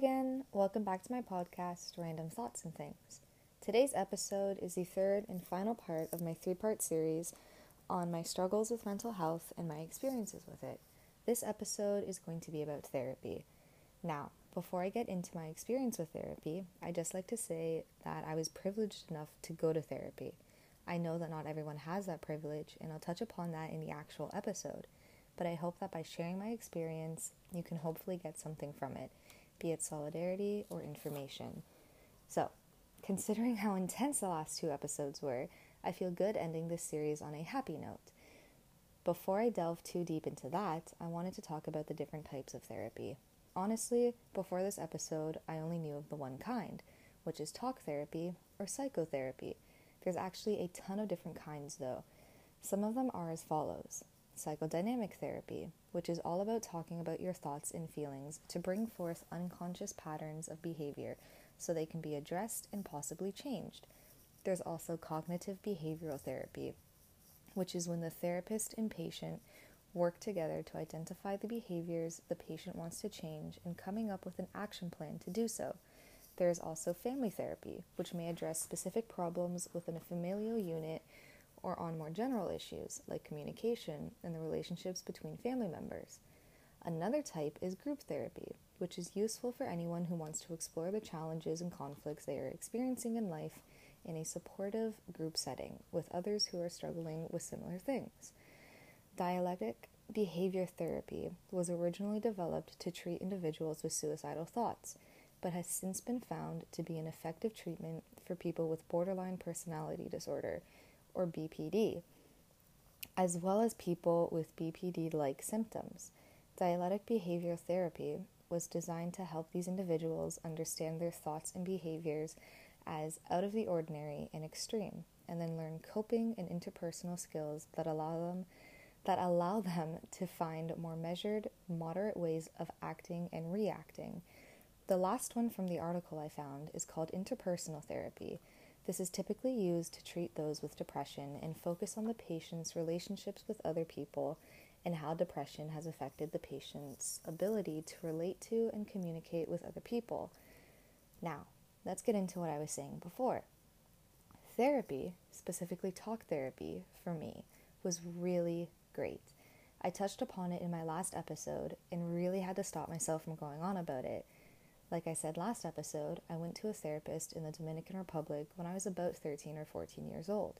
again. Welcome back to my podcast, Random Thoughts and Things. Today's episode is the third and final part of my three part series on my struggles with mental health and my experiences with it. This episode is going to be about therapy. Now, before I get into my experience with therapy, I just like to say that I was privileged enough to go to therapy. I know that not everyone has that privilege, and I'll touch upon that in the actual episode. But I hope that by sharing my experience, you can hopefully get something from it be it solidarity or information. So, considering how intense the last two episodes were, I feel good ending this series on a happy note. Before I delve too deep into that, I wanted to talk about the different types of therapy. Honestly, before this episode, I only knew of the one kind, which is talk therapy or psychotherapy. There's actually a ton of different kinds, though. Some of them are as follows psychodynamic therapy, which is all about talking about your thoughts and feelings to bring forth unconscious patterns of behavior so they can be addressed and possibly changed. There's also cognitive behavioral therapy, which is when the therapist and patient work together to identify the behaviors the patient wants to change and coming up with an action plan to do so. There is also family therapy, which may address specific problems within a familial unit or on more general issues like communication and the relationships between family members. Another type is group therapy, which is useful for anyone who wants to explore the challenges and conflicts they are experiencing in life in a supportive group setting with others who are struggling with similar things. Dialectic behavior therapy was originally developed to treat individuals with suicidal thoughts, but has since been found to be an effective treatment for people with borderline personality disorder or BPD, as well as people with BPD like symptoms. Dialectic behavior therapy was designed to help these individuals understand their thoughts and behaviors as out of the ordinary and extreme, and then learn coping and interpersonal skills that allow them that allow them to find more measured, moderate ways of acting and reacting. The last one from the article I found is called interpersonal therapy, this is typically used to treat those with depression and focus on the patient's relationships with other people and how depression has affected the patient's ability to relate to and communicate with other people. Now, let's get into what I was saying before. Therapy, specifically talk therapy, for me, was really great. I touched upon it in my last episode and really had to stop myself from going on about it like I said last episode, I went to a therapist in the Dominican Republic when I was about 13 or 14 years old.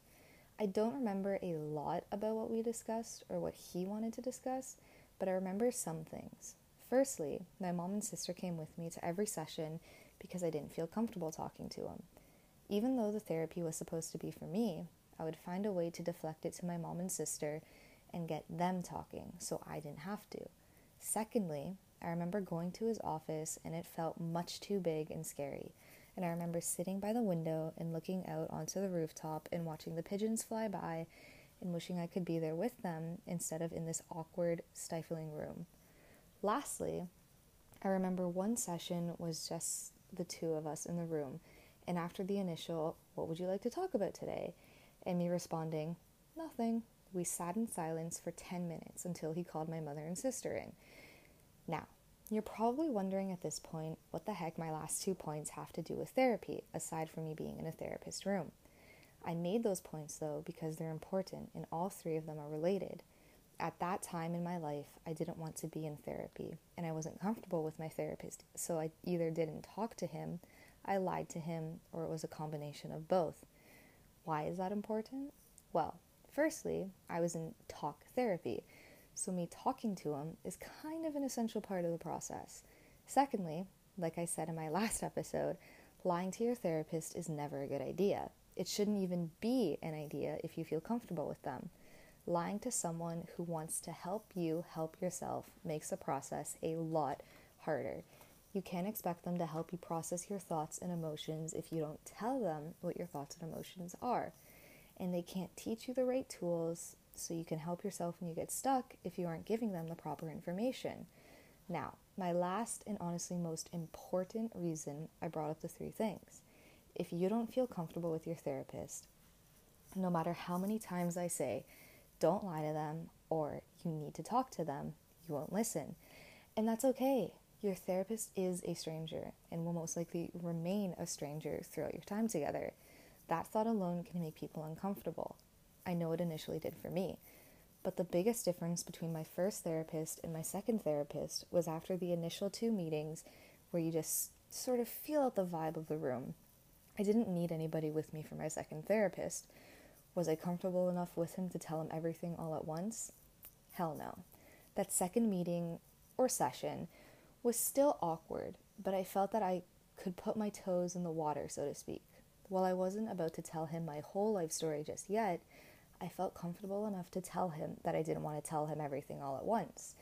I don't remember a lot about what we discussed or what he wanted to discuss, but I remember some things. Firstly, my mom and sister came with me to every session because I didn't feel comfortable talking to him. Even though the therapy was supposed to be for me, I would find a way to deflect it to my mom and sister and get them talking so I didn't have to. Secondly, I remember going to his office and it felt much too big and scary. And I remember sitting by the window and looking out onto the rooftop and watching the pigeons fly by and wishing I could be there with them instead of in this awkward, stifling room. Lastly, I remember one session was just the two of us in the room, and after the initial, What would you like to talk about today? and me responding, Nothing, we sat in silence for 10 minutes until he called my mother and sister in. Now, you're probably wondering at this point what the heck my last two points have to do with therapy, aside from me being in a therapist room. I made those points though because they're important and all three of them are related. At that time in my life, I didn't want to be in therapy and I wasn't comfortable with my therapist, so I either didn't talk to him, I lied to him, or it was a combination of both. Why is that important? Well, firstly, I was in talk therapy, so me talking to him is kind of an essential part of the process. Secondly, like I said in my last episode, lying to your therapist is never a good idea. It shouldn't even be an idea if you feel comfortable with them. Lying to someone who wants to help you help yourself makes the process a lot harder. You can't expect them to help you process your thoughts and emotions if you don't tell them what your thoughts and emotions are. And they can't teach you the right tools so you can help yourself when you get stuck if you aren't giving them the proper information. Now, my last and honestly most important reason I brought up the three things. If you don't feel comfortable with your therapist, no matter how many times I say, don't lie to them or you need to talk to them, you won't listen. And that's okay. your therapist is a stranger and will most likely remain a stranger throughout your time together. That thought alone can make people uncomfortable. I know it initially did for me. But the biggest difference between my first therapist and my second therapist was after the initial two meetings where you just sort of feel out the vibe of the room. I didn't need anybody with me for my second therapist. Was I comfortable enough with him to tell him everything all at once? Hell no. That second meeting or session was still awkward, but I felt that I could put my toes in the water, so to speak. While I wasn't about to tell him my whole life story just yet, I felt comfortable enough to tell him that I didn't want to tell him everything all at once.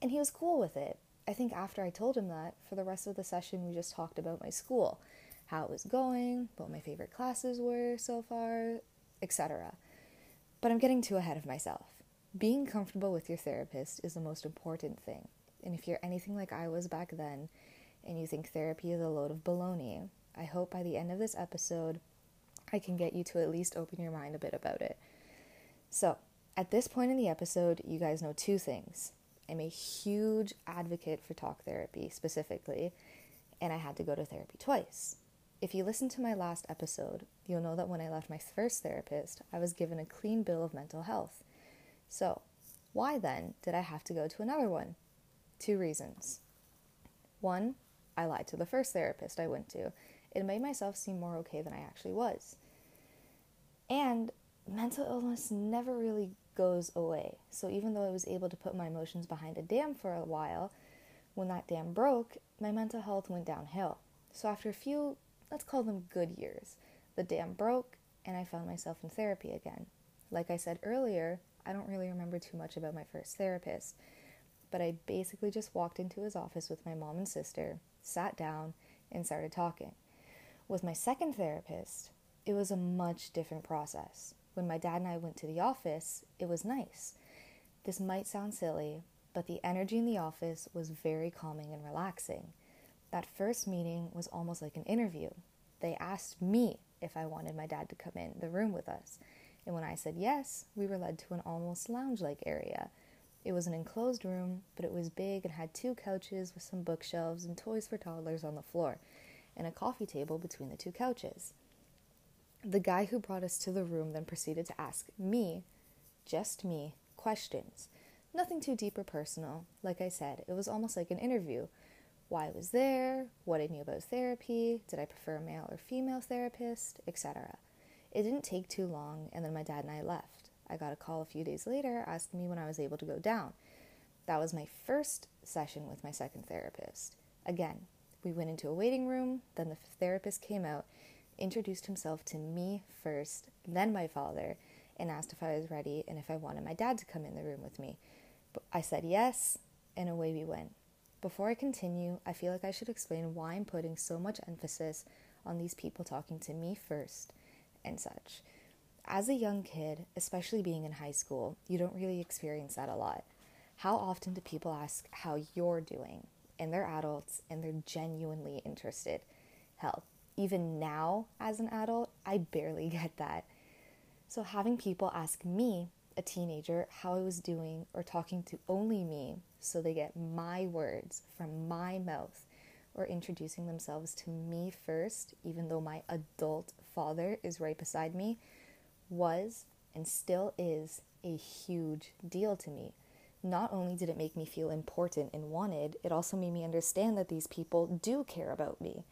And he was cool with it. I think after I told him that, for the rest of the session, we just talked about my school, how it was going, what my favorite classes were so far, etc. But I'm getting too ahead of myself. Being comfortable with your therapist is the most important thing. And if you're anything like I was back then, and you think therapy is a load of baloney, I hope by the end of this episode, I can get you to at least open your mind a bit about it. So, at this point in the episode, you guys know two things. I'm a huge advocate for talk therapy specifically, and I had to go to therapy twice. If you listen to my last episode, you'll know that when I left my first therapist, I was given a clean bill of mental health. So, why then did I have to go to another one? Two reasons. One, I lied to the first therapist I went to. It made myself seem more okay than I actually was. And mental illness never really goes away. So even though I was able to put my emotions behind a dam for a while, when that dam broke, my mental health went downhill. So after a few, let's call them good years, the dam broke and I found myself in therapy again. Like I said earlier, I don't really remember too much about my first therapist, but I basically just walked into his office with my mom and sister, sat down, and started talking. With my second therapist, it was a much different process when my dad and I went to the office, it was nice. This might sound silly, but the energy in the office was very calming and relaxing. That first meeting was almost like an interview. They asked me if I wanted my dad to come in the room with us. And when I said yes, we were led to an almost lounge like area. It was an enclosed room, but it was big and had two couches with some bookshelves and toys for toddlers on the floor, and a coffee table between the two couches. The guy who brought us to the room then proceeded to ask me, just me, questions. Nothing too deep or personal. Like I said, it was almost like an interview. Why I was there, what I knew about therapy, did I prefer a male or female therapist, etc. It didn't take too long, and then my dad and I left. I got a call a few days later asking me when I was able to go down. That was my first session with my second therapist. Again, we went into a waiting room, then the therapist came out introduced himself to me first, then my father, and asked if I was ready and if I wanted my dad to come in the room with me. But I said yes, and away we went. Before I continue, I feel like I should explain why I'm putting so much emphasis on these people talking to me first and such. As a young kid, especially being in high school, you don't really experience that a lot. How often do people ask how you're doing? And they're adults and they're genuinely interested. Hell, even now as an adult, I barely get that. So having people ask me, a teenager, how I was doing or talking to only me so they get my words from my mouth or introducing themselves to me first, even though my adult father is right beside me, was and still is a huge deal to me. Not only did it make me feel important and wanted, it also made me understand that these people do care about me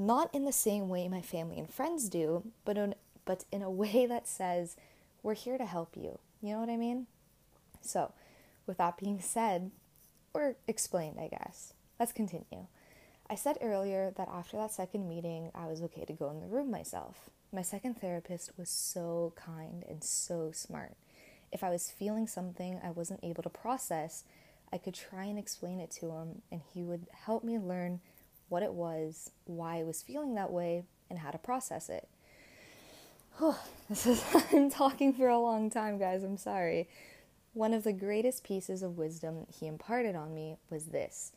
not in the same way my family and friends do, but in, but in a way that says, we're here to help you. You know what I mean? So, with that being said, or explained, I guess, let's continue. I said earlier that after that second meeting, I was okay to go in the room myself. My second therapist was so kind and so smart. If I was feeling something I wasn't able to process, I could try and explain it to him, and he would help me learn what it was, why I was feeling that way, and how to process it. this is I'm talking for a long time, guys. I'm sorry. One of the greatest pieces of wisdom he imparted on me was this.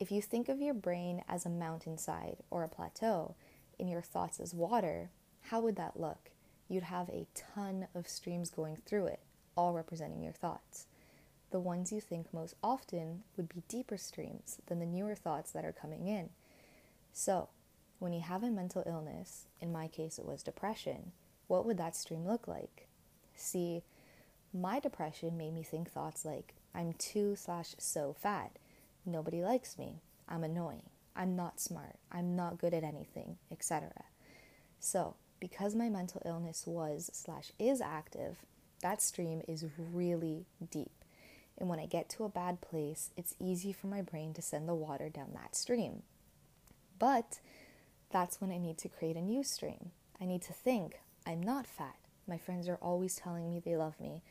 If you think of your brain as a mountainside or a plateau, and your thoughts as water, how would that look? You'd have a ton of streams going through it, all representing your thoughts. The ones you think most often would be deeper streams than the newer thoughts that are coming in. So, when you have a mental illness, in my case it was depression, what would that stream look like? See, my depression made me think thoughts like, I'm too slash so fat, nobody likes me, I'm annoying, I'm not smart, I'm not good at anything, etc. So, because my mental illness was slash is active, that stream is really deep. And when I get to a bad place, it's easy for my brain to send the water down that stream. But that's when I need to create a new stream. I need to think, I'm not fat. My friends are always telling me they love me.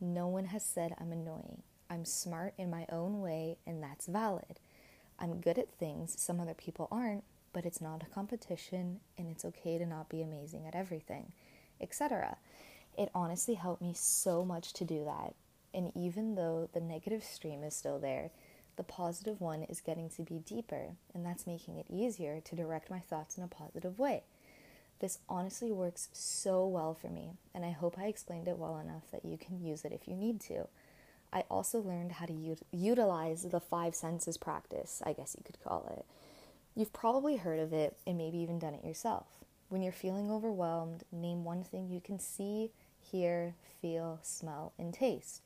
No one has said I'm annoying. I'm smart in my own way, and that's valid. I'm good at things some other people aren't, but it's not a competition, and it's okay to not be amazing at everything, etc. It honestly helped me so much to do that. And even though the negative stream is still there, the positive one is getting to be deeper, and that's making it easier to direct my thoughts in a positive way. This honestly works so well for me, and I hope I explained it well enough that you can use it if you need to. I also learned how to u- utilize the five senses practice, I guess you could call it. You've probably heard of it and maybe even done it yourself. When you're feeling overwhelmed, name one thing you can see, hear, feel, smell, and taste.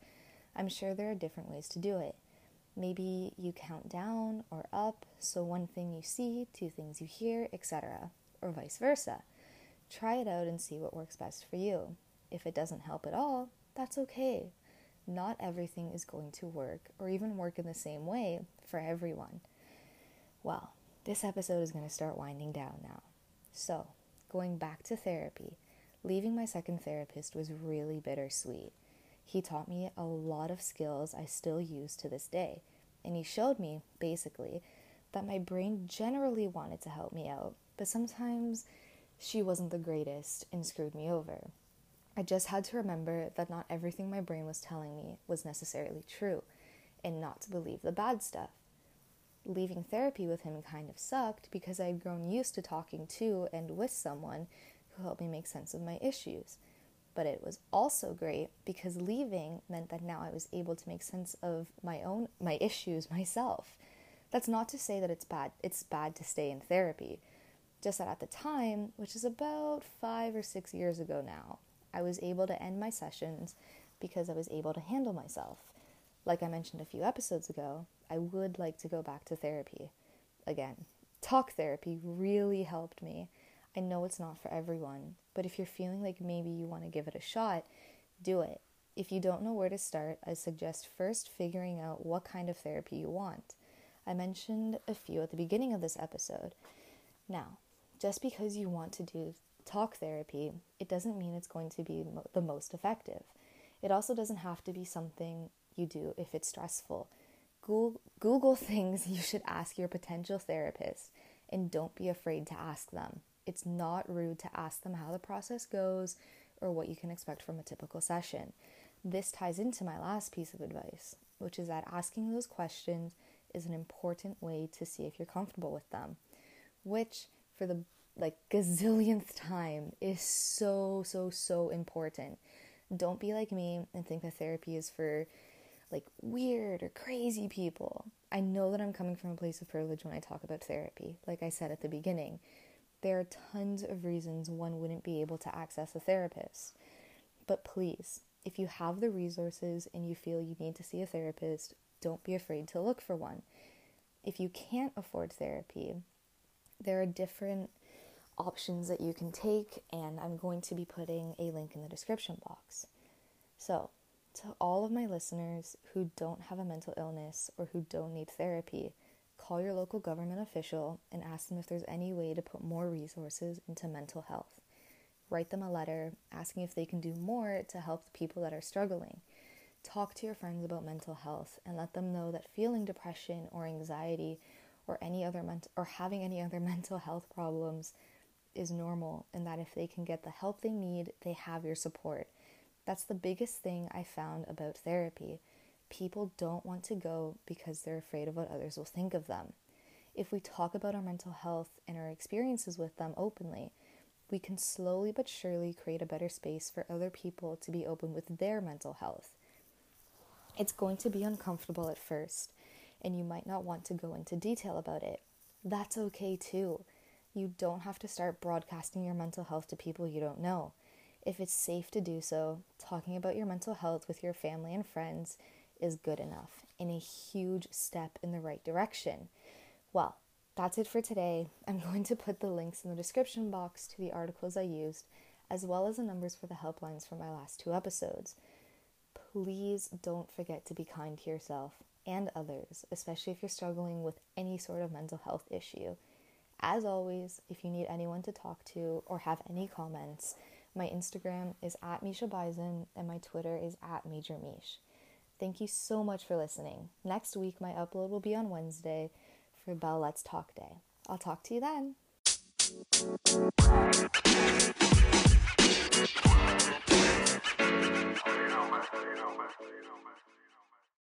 I'm sure there are different ways to do it. Maybe you count down or up, so one thing you see, two things you hear, etc., or vice versa. Try it out and see what works best for you. If it doesn't help at all, that's okay. Not everything is going to work or even work in the same way for everyone. Well, this episode is going to start winding down now. So, going back to therapy, leaving my second therapist was really bittersweet. He taught me a lot of skills I still use to this day, and he showed me, basically, that my brain generally wanted to help me out, but sometimes she wasn't the greatest and screwed me over. I just had to remember that not everything my brain was telling me was necessarily true, and not to believe the bad stuff. Leaving therapy with him kind of sucked because I had grown used to talking to and with someone who helped me make sense of my issues. But it was also great because leaving meant that now I was able to make sense of my own my issues myself. That's not to say that it's bad it's bad to stay in therapy. Just that at the time, which is about 5 or 6 years ago now, I was able to end my sessions because I was able to handle myself. Like I mentioned a few episodes ago, I would like to go back to therapy. Again, talk therapy really helped me. I know it's not for everyone, but if you're feeling like maybe you want to give it a shot, do it. If you don't know where to start, I suggest first figuring out what kind of therapy you want. I mentioned a few at the beginning of this episode. Now, just because you want to do talk therapy, it doesn't mean it's going to be the most effective. It also doesn't have to be something you do if it's stressful. Google, Google things you should ask your potential therapist and don't be afraid to ask them. It's not rude to ask them how the process goes or what you can expect from a typical session. This ties into my last piece of advice, which is that asking those questions is an important way to see if you're comfortable with them, which for the like gazillionth time is so so so important. Don't be like me and think that therapy is for like weird or crazy people. I know that I'm coming from a place of privilege when I talk about therapy. Like I said at the beginning, there are tons of reasons one wouldn't be able to access a therapist. But please, if you have the resources and you feel you need to see a therapist, don't be afraid to look for one. If you can't afford therapy, there are different options that you can take, and I'm going to be putting a link in the description box. So, to all of my listeners who don't have a mental illness or who don't need therapy, call your local government official and ask them if there's any way to put more resources into mental health. Write them a letter asking if they can do more to help the people that are struggling. Talk to your friends about mental health and let them know that feeling depression or anxiety or any other ment- or having any other mental health problems is normal and that if they can get the help they need, they have your support. That's the biggest thing I found about therapy. People don't want to go because they're afraid of what others will think of them. If we talk about our mental health and our experiences with them openly, we can slowly but surely create a better space for other people to be open with their mental health. It's going to be uncomfortable at first, and you might not want to go into detail about it. That's okay too. You don't have to start broadcasting your mental health to people you don't know. If it's safe to do so, talking about your mental health with your family and friends is good enough and a huge step in the right direction. Well, that's it for today. I'm going to put the links in the description box to the articles I used, as well as the numbers for the helplines for my last two episodes. Please don't forget to be kind to yourself and others, especially if you're struggling with any sort of mental health issue. As always, if you need anyone to talk to or have any comments, my Instagram is at Misha Bison and my Twitter is at Major Mish. Thank you so much for listening. Next week, my upload will be on Wednesday for Bell Let's Talk Day. I'll talk to you then.